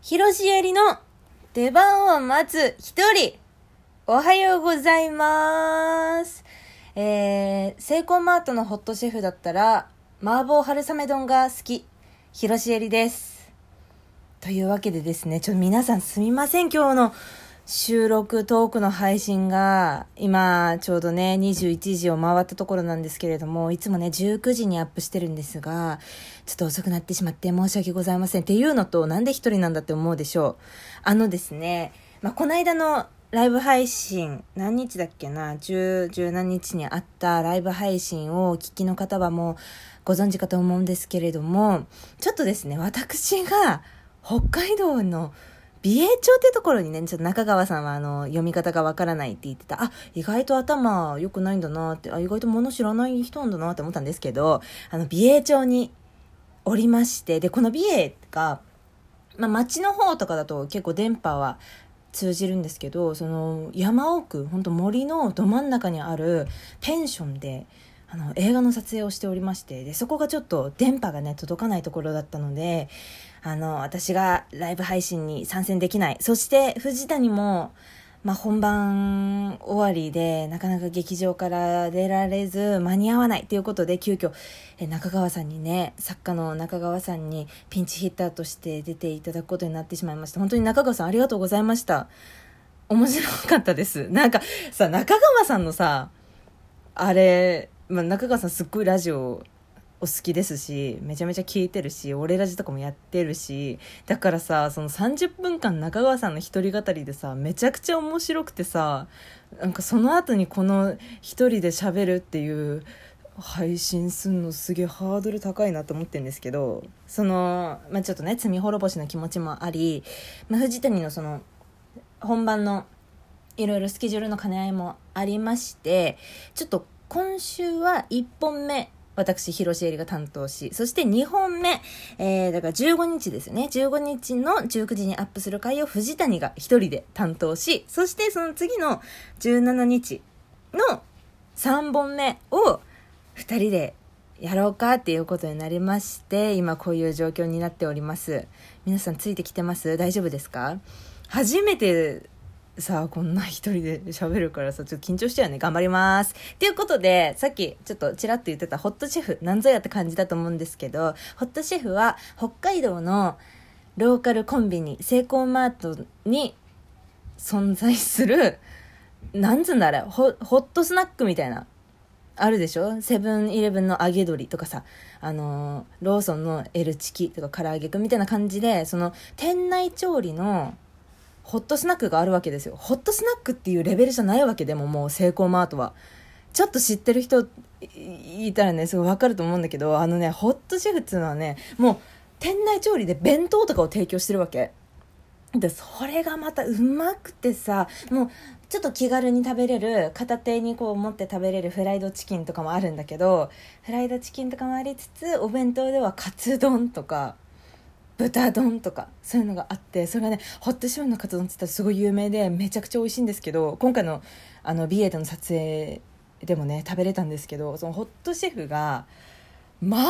広しえりの出番を待つ一人。おはようございます。えー、セイコーマートのホットシェフだったら、麻婆春雨丼が好き、広しえりです。というわけでですね、ちょっと皆さんすみません、今日の収録トークの配信が、今、ちょうどね、21時を回ったところなんですけれども、いつもね、19時にアップしてるんですが、ちょっと遅くなってしまって申し訳ございません。っていうのと、なんで一人なんだって思うでしょう。あのですね、まあ、この間のライブ配信、何日だっけな、10、何日にあったライブ配信をお聞きの方はもうご存知かと思うんですけれども、ちょっとですね、私が北海道の美瑛町ってところにね、ちょっと中川さんはあの、読み方がわからないって言ってた。あ、意外と頭良くないんだなって、あ、意外と物知らない人なんだなって思ったんですけど、あの、美瑛町におりまして、で、この美瑛が、まあ、町の方とかだと結構電波は通じるんですけど、その、山奥、本当森のど真ん中にあるペンションで、あの、映画の撮影をしておりまして、で、そこがちょっと電波がね、届かないところだったので、あの、私がライブ配信に参戦できない。そして、藤谷も、まあ、本番終わりで、なかなか劇場から出られず、間に合わないということで、急遽、え中川さんにね、作家の中川さんにピンチヒッターとして出ていただくことになってしまいました。本当に中川さんありがとうございました。面白かったです。なんか、さ、中川さんのさ、あれ、まあ、中川さんすっごいラジオお好きですしめちゃめちゃ聞いてるし俺ラジとかもやってるしだからさその30分間中川さんの一人語りでさめちゃくちゃ面白くてさなんかその後にこの一人で喋るっていう配信すんのすげえハードル高いなと思ってるんですけどその、まあ、ちょっとね罪滅ぼしの気持ちもあり、まあ、藤谷のその本番のいろいろスケジュールの兼ね合いもありましてちょっと今週は1本目私、広瀬えりが担当し、そして2本目、えー、だから15日ですね。15日の19時にアップする回を藤谷が1人で担当し、そしてその次の17日の3本目を2人でやろうかっていうことになりまして、今こういう状況になっております。皆さんついてきてます？大丈夫ですか？初めてさあこんな一人で喋るからさちょっと緊張しちゃうよね。頑張ります。っていうことでさっきちょっとちらっと言ってたホットシェフなんぞやって感じだと思うんですけどホットシェフは北海道のローカルコンビニセイコーマートに存在するなんつうんだあれホホットスナックみたいなあるでしょ？セブンイレブンの揚げ鶏とかさ、あのーローソンの L チキとか唐揚げくんみたいな感じで、その、店内調理のホットスナックがあるわけですよ。ホットスナックっていうレベルじゃないわけでも、もうセイコーマートは。ちょっと知ってる人いたらね、すごいわかると思うんだけど、あのね、ホットシェフっていうのはね、もう、店内調理で弁当とかを提供してるわけ。で、それがまたうまくてさ、もう、ちょっと気軽に食べれる、片手にこう持って食べれるフライドチキンとかもあるんだけど、フライドチキンとかもありつつ、お弁当ではカツ丼とか、豚丼とか、そういうのがあって、それがね、ホットシェフのカツ丼って言ったらすごい有名で、めちゃくちゃ美味しいんですけど、今回の、あの、ビエでの撮影でもね、食べれたんですけど、そのホットシェフが、麻婆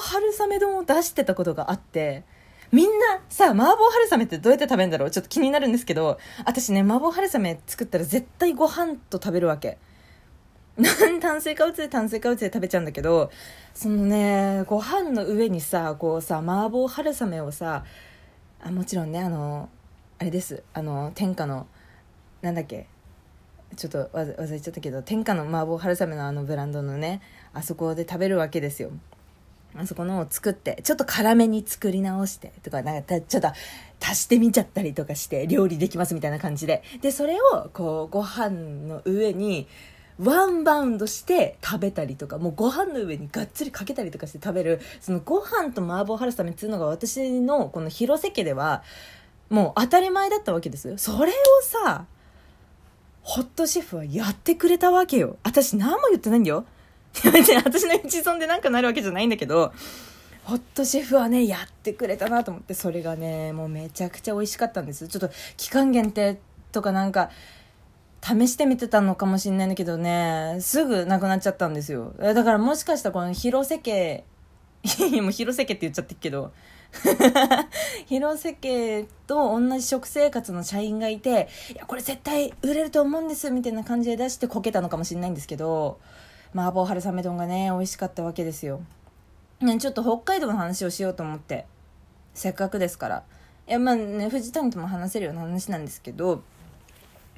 春雨丼を出してたことがあって、みんなさ、麻婆春雨ってどうやって食べるんだろう？ちょっと気になるんですけど、私ね、麻婆春雨作ったら絶対ご飯と食べるわけ。炭水化物で炭水化物で食べちゃうんだけど、そのね、ご飯の上にさ、こうさ、麻婆春雨をさ、あもちろんね、あの、あれです、あの、天下の、なんだっけ、ちょっと忘れちゃったけど、天下の麻婆春雨のあのブランドのね、あそこで食べるわけですよ。あそこのを作って、ちょっと辛めに作り直して、とか、なんか、ちょっと足してみちゃったりとかして、料理できますみたいな感じで。で、それを、こう、ご飯の上に、ワンバウンドして食べたりとか、もうご飯の上にがっつりかけたりとかして食べる、そのご飯と麻婆春雨っていうのが私のこの広瀬家では、もう当たり前だったわけですよ。それをさ、ホットシェフはやってくれたわけよ。私何も言ってないんだよ。私の一存でなんかなるわけじゃないんだけど、ホットシェフはね、やってくれたなと思って、それがね、もうめちゃくちゃ美味しかったんです。ちょっと期間限定とかなんか、試してみてたのかもしれないんだけどね、すぐなくなっちゃったんですよ。だからもしかしたらこの広瀬家、もう広瀬家って言っちゃってるけど、広瀬家と同じ食生活の社員がいて、いや、これ絶対売れると思うんです、みたいな感じで出してこけたのかもしれないんですけど、麻婆春雨丼がね、美味しかったわけですよ。ね、ちょっと北海道の話をしようと思って。せっかくですから。いや、まあね、藤谷とも話せるような話なんですけど、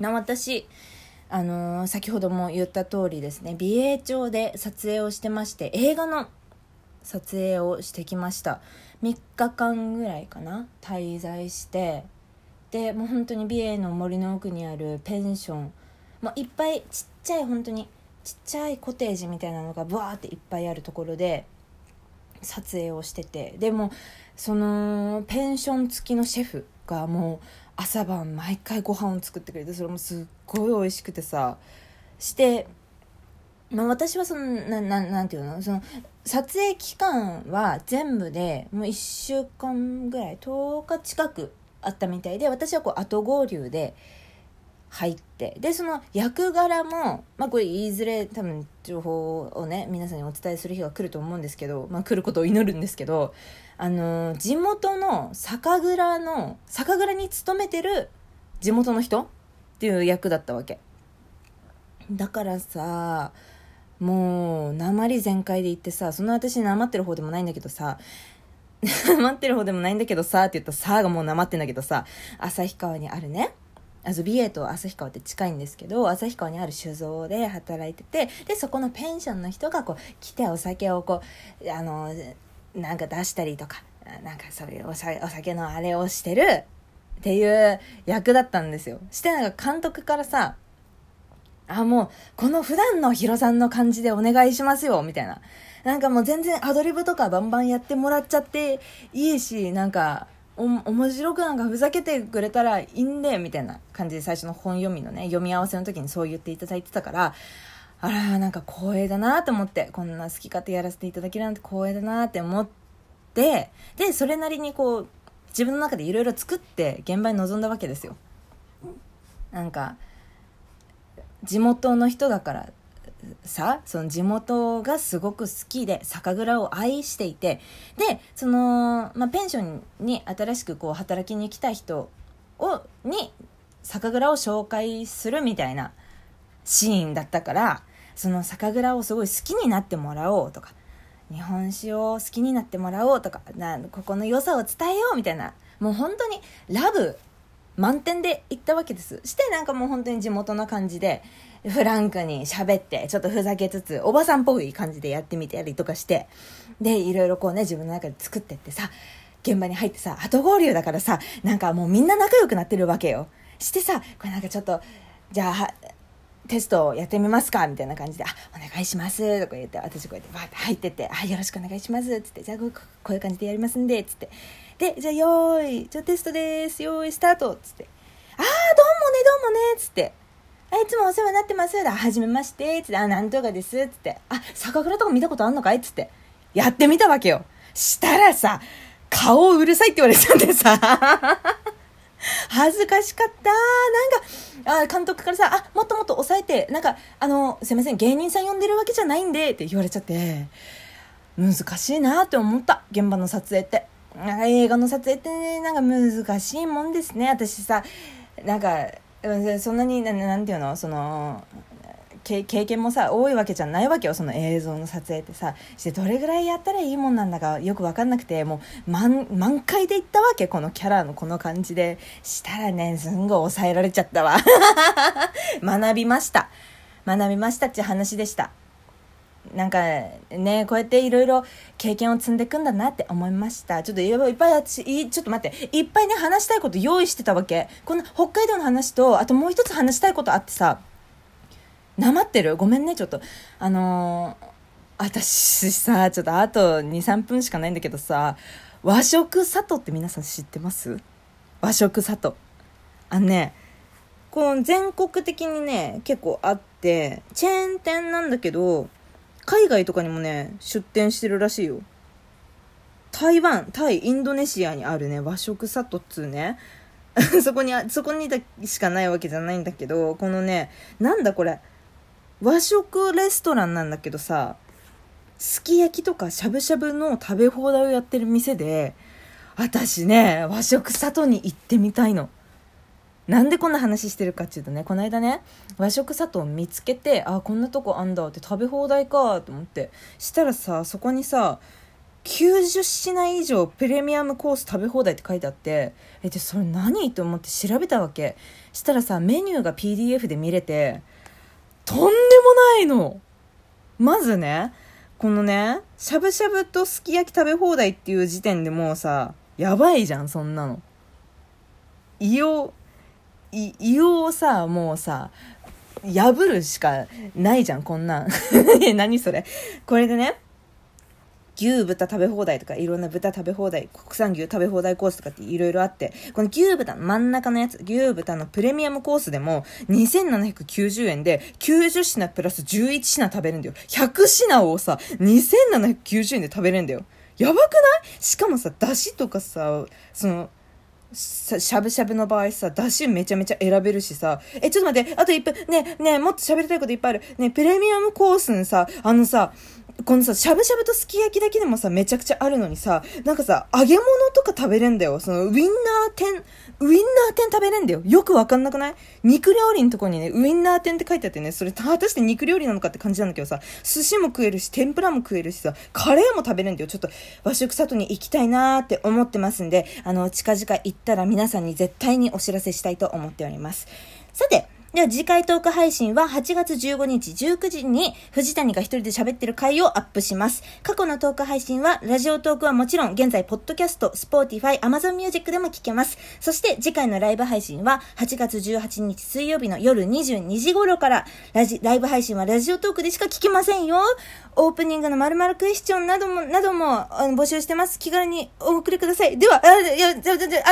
な、私、あのー、先ほども言った通りですね、美瑛町で撮影をしてまして、映画の撮影をしてきました。3日間ぐらいかな滞在してでもう本当に美瑛の森の奥にあるペンション、まあ、いっぱいちっちゃい本当にちっちゃいコテージみたいなのがブワーっていっぱいあるところで撮影をしてて。でもそのペンション付きのシェフがもう朝晩毎回ご飯を作ってくれてそれもすっごい美味しくてさ。してまあ、私はそのなななんていうの？その撮影期間は全部でもう1週間ぐらい10日近くあったみたいで私はこう後合流で入って。でその役柄もまあこれいずれ多分情報をね皆さんにお伝えする日が来ると思うんですけど、まあ、来ることを祈るんですけどあの地元の酒蔵の酒蔵に勤めてる地元の人っていう役だったわけ。だからさもう鉛全開で言ってさその私鉛ってる方でもないんだけどさ 鉛ってる方でもないんだけどさって言ったさがもう鉛ってんだけどさ旭川にあるねあビエと旭川って近いんですけど旭川にある酒造で働いててでそこのペンションの人がこう来てお酒をこうあのなんか出したりとかなんかそういうお酒のあれをしてるっていう役だったんですよしてなんか監督からさあ、もう、この普段のヒロさんの感じでお願いしますよ、みたいな。なんかもう全然アドリブとかバンバンやってもらっちゃっていいし、なんか、お、面白くなんかふざけてくれたらいいんで、みたいな感じで最初の本読みのね、読み合わせの時にそう言っていただいてたから、あら、なんか光栄だなと思って、こんな好き勝手やらせていただけるなんて光栄だなって思って、で、それなりにこう、自分の中でいろいろ作って現場に臨んだわけですよ。なんか、地元の人だからさその地元がすごく好きで酒蔵を愛していてでその、まあ、ペンションに新しくこう働きに来た人をに酒蔵を紹介するみたいなシーンだったからその酒蔵をすごい好きになってもらおうとか日本酒を好きになってもらおうとかなここの良さを伝えようみたいなもう本当にラブ満点で行ったわけです。してなんかもう本当に地元の感じで、フランクに喋って、ちょっとふざけつつ、おばさんっぽい感じでやってみたりとかして、で、いろいろこうね、自分の中で作ってってさ、現場に入ってさ、後合流だからさ、なんかもうみんな仲良くなってるわけよ。してさ、これなんかちょっと、じゃあ、テストをやってみますかみたいな感じで、あ、お願いします。とか言って、私こうやってバーって入ってって、あ、よろしくお願いします。つって、じゃあこういう感じでやりますんで、つって。で、じゃあ、よーい、じゃあテストです。よーい、スタートつって。あー、どうもね、どうもね、つって。あ、いつもお世話になってます。はじめまして、つって。あ、なんとかです。つって。あ、酒蔵とか見たことあんのかいつって。やってみたわけよ。したらさ、顔うるさいって言われたんでさ。恥ずかしかった。なんか、あ、監督からさ、あ、もっともっと抑えて、なんか、あの、すいません、芸人さん呼んでるわけじゃないんで、って言われちゃって、難しいなって思った、現場の撮影って。映画の撮影ってね、なんか難しいもんですね。私さ、なんか、そんなに、なんていうの？その、経験もさ多いわけじゃないわけよ。その映像の撮影ってさ。してどれぐらいやったらいいもんなんだかよく分かんなくて。もう満満開でいったわけ。このキャラのこの感じで。したらねすんごい抑えられちゃったわ。学びました。学びましたって話でした。なんかね、こうやっていろいろ経験を積んでいくんだなって思いました。ちょっといっぱい私、ちょっと待って、いっぱいね、話したいこと用意してたわけ。この北海道の話と、あともう一つ話したいことあってさ、なまってる？ごめんね、ちょっと。あのー、私さ、ちょっとあと2、3分しかないんだけどさ、和食里って皆さん知ってます？和食里。あのね、この全国的にね、結構あって、チェーン店なんだけど、海外とかにもね、出店してるらしいよ。台湾、タイ、インドネシアにあるね、和食里っつうね。そこに、そこにしかないわけじゃないんだけど、このね、なんだこれ。和食レストランなんだけどさ、すき焼きとかしゃぶしゃぶの食べ放題をやってる店で、私ね、和食里に行ってみたいの。なんでこんな話してるかっていうとね、この間ね、和食里を見つけて、あ、こんなとこあんだって食べ放題かと思って。したらさ、そこにさ、90品以上プレミアムコース食べ放題って書いてあってえでそれ何と思って調べたわけしたらさメニューが PDF で見れてとんでもないのまずねこのねしゃぶしゃぶとすき焼き食べ放題っていう時点でもうさやばいじゃんそんなの胃を胃をさもうさ破るしかないじゃんこんなん。何それ。これでね牛豚食べ放題とかいろんな豚食べ放題国産牛食べ放題コースとかっていろいろあってこの牛豚真ん中のやつ牛豚のプレミアムコースでも2790円で90品プラス11品食べるんだよ。100品をさ2790円で食べれるんだよ。やばくない？しかもさだしとかさそのしゃぶしゃぶの場合さ、だしめちゃめちゃ選べるしさ、え、ちょっと待って、あと1分、ねねもっと喋りたいこといっぱいある。ねプレミアムコースにさ、あのさ、このさ、しゃぶしゃぶとすき焼きだけでもさ、めちゃくちゃあるのにさ、なんかさ、揚げ物とか食べれんだよ。その、ウィンナー天、ウィンナー店食べれんだよ。よくわかんなくない？肉料理のとこにね、ウィンナー店って書いてあってね、それ、果たして肉料理なのかって感じなんだけどさ、寿司も食えるし、天ぷらも食えるしさ、カレーも食べれんだよ。ちょっと、和食さとに行きたいなーって思ってますんで、あの、近々行ったら皆さんに絶対にお知らせしたいと思っております。さて、では次回トーク配信は8月15日19時に藤谷が一人で喋ってる回をアップします。過去のトーク配信はラジオトークはもちろん現在ポッドキャスト、 Spotify、 Amazon Music でも聞けます。そして次回のライブ配信は8月18日水曜日の夜22時頃からラジライブ配信はラジオトークでしか聞けませんよ。オープニングの〇〇クエスチョンなども、なども募集してます。気軽にお送りください。では、あ、いや、じゃ、じゃ、じゃ、